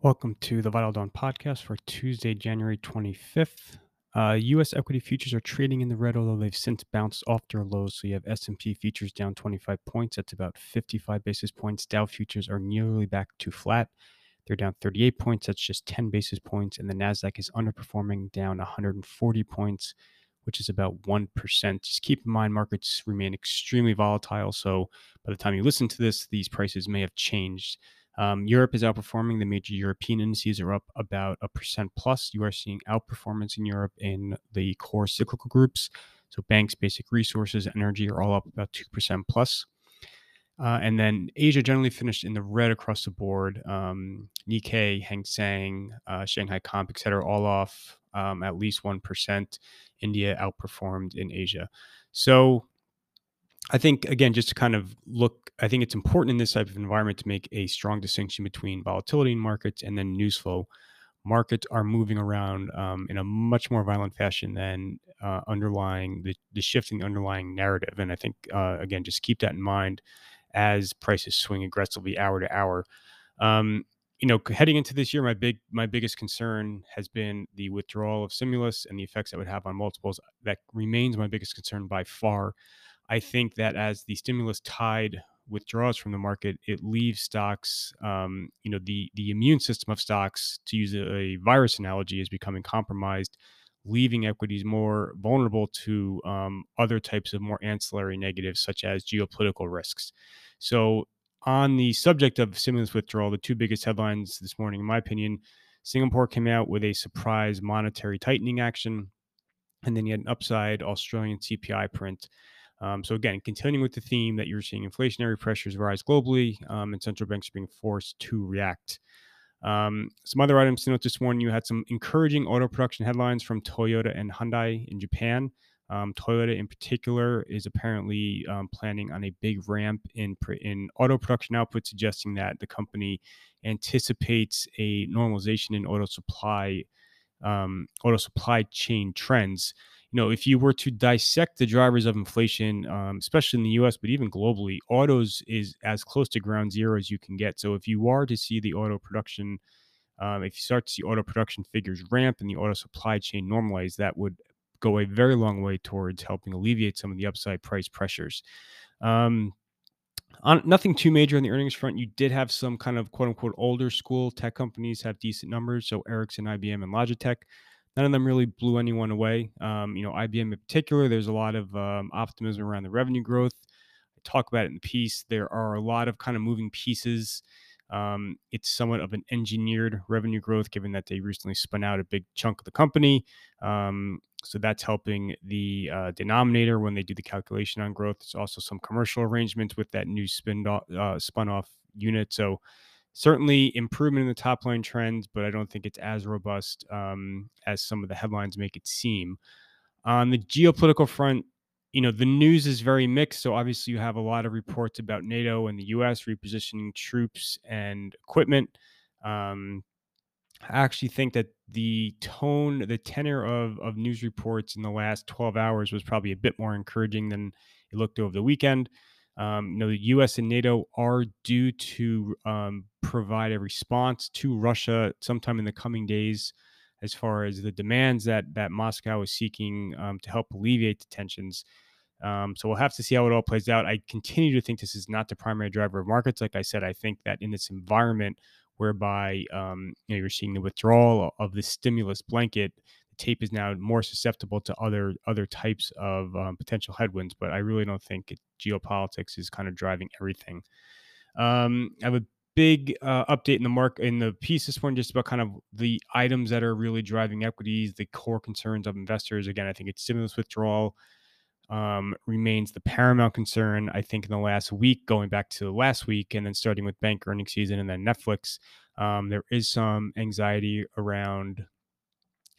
Welcome to the Vital Dawn podcast for Tuesday, January 25th. Uh, U.S. equity futures are trading in the red, although they've since bounced off their lows. So you have S&P futures down 25 points. That's about 55 basis points. Dow futures are nearly back to flat. They're down 38 points. That's just 10 basis points. And the Nasdaq is underperforming, down 140 points, which is about 1%. Just keep in mind, markets remain extremely volatile. So by the time you listen to this, these prices may have changed. Um, Europe is outperforming. The major European indices are up about a percent plus. You are seeing outperformance in Europe in the core cyclical groups. So banks, basic resources, energy are all up about 2% plus. Uh, and then Asia generally finished in the red across the board. Um, Nikkei, Hang Seng, uh, Shanghai Comp, et cetera, all off um, at least 1%. India outperformed in Asia. So I think again, just to kind of look, I think it's important in this type of environment to make a strong distinction between volatility in markets and then news flow. Markets are moving around um, in a much more violent fashion than uh, underlying the, the shift in the underlying narrative. And I think uh, again, just keep that in mind as prices swing aggressively hour to hour. Um, you know, heading into this year, my big my biggest concern has been the withdrawal of stimulus and the effects that would have on multiples. That remains my biggest concern by far. I think that as the stimulus tide withdraws from the market, it leaves stocks, um, you know, the the immune system of stocks, to use a, a, virus analogy, is becoming compromised, leaving equities more vulnerable to um, other types of more ancillary negatives, such as geopolitical risks. So, on the subject of stimulus withdrawal, the two biggest headlines this morning, in my opinion, Singapore came out with a surprise monetary tightening action, and then you had an upside Australian CPI print. Um, so again, continuing with the theme that you're seeing inflationary pressures rise globally, um, and central banks are being forced to react. Um, some other items to note this morning: you had some encouraging auto production headlines from Toyota and Hyundai in Japan. Um, Toyota, in particular, is apparently um, planning on a big ramp in in auto production output, suggesting that the company anticipates a normalization in auto supply um, auto supply chain trends you know, if you were to dissect the drivers of inflation, um, especially in the U.S., but even globally, autos is as close to ground zero as you can get. So if you are to see the auto production, um, if you start to see auto production figures ramp and the auto supply chain normalize, that would go a very long way towards helping alleviate some of the upside price pressures. Um, on nothing too major on the earnings front. You did have some kind of quote unquote older school tech companies have decent numbers. So Ericsson, IBM, and Logitech none of them really blew anyone away. Um, you know, IBM in particular, there's a lot of um, optimism around the revenue growth. I talk about it in the piece. There are a lot of kind of moving pieces. Um, it's somewhat of an engineered revenue growth, given that they recently spun out a big chunk of the company. Um, so that's helping the uh, denominator when they do the calculation on growth. There's also some commercial arrangements with that new spin uh, spun off unit. So certainly improvement in the top line trends, but I don't think it's as robust um, as some of the headlines make it seem. On the geopolitical front, you know, the news is very mixed. So obviously, you have a lot of reports about NATO and the U.S. repositioning troops and equipment. Um, I actually think that the tone, the tenor of of news reports in the last 12 hours was probably a bit more encouraging than it looked over the weekend. Um, you know, the U.S. and NATO are due to um, provide a response to Russia sometime in the coming days, as far as the demands that that Moscow is seeking um, to help alleviate the tensions. Um, so we'll have to see how it all plays out. I continue to think this is not the primary driver of markets. Like I said, I think that in this environment whereby um, you know, you're seeing the withdrawal of the stimulus blanket, tape is now more susceptible to other other types of um, potential headwinds. But I really don't think it, geopolitics is kind of driving everything. Um, I have a big uh, update in the mark in the piece this morning, just about kind of the items that are really driving equities, the core concerns of investors. Again, I think it's stimulus withdrawal. Um, remains the paramount concern. I think in the last week, going back to last week, and then starting with bank earnings season and then Netflix, um, there is some anxiety around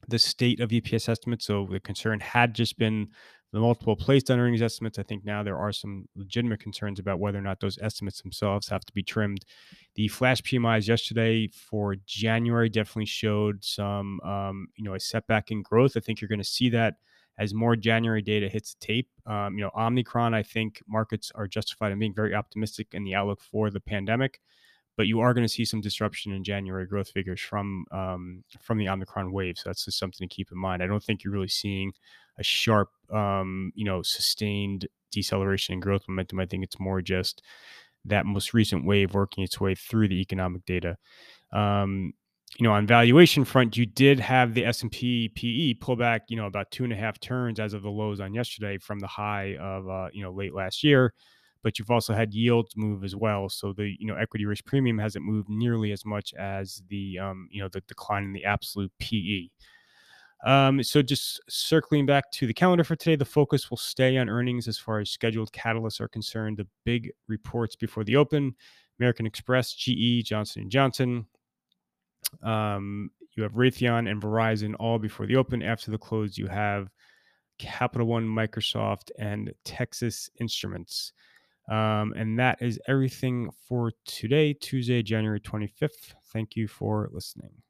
the state of EPS estimates. So the concern had just been the multiple placed on earnings estimates. I think now there are some legitimate concerns about whether or not those estimates themselves have to be trimmed. The flash PMIs yesterday for January definitely showed some, um, you know, a setback in growth. I think you're going to see that as more January data hits the tape. Um, you know, Omicron, I think markets are justified in being very optimistic in the outlook for the pandemic but you are going to see some disruption in January growth figures from um, from the Omicron wave. So that's just something to keep in mind. I don't think you're really seeing a sharp, um, you know, sustained deceleration in growth momentum. I think it's more just that most recent wave working its way through the economic data. Um, you know, on valuation front, you did have the S and P PE pull back, you know, about two and a half turns as of the lows on yesterday from the high of, uh, you know, late last year. But you've also had yields move as well, so the you know equity risk premium hasn't moved nearly as much as the um, you know the decline in the absolute PE. Um, so just circling back to the calendar for today, the focus will stay on earnings as far as scheduled catalysts are concerned. The big reports before the open: American Express, GE, Johnson and Johnson. Um, you have Raytheon and Verizon all before the open. After the close, you have Capital One, Microsoft, and Texas Instruments. Um, and that is everything for today, Tuesday, January 25th. Thank you for listening.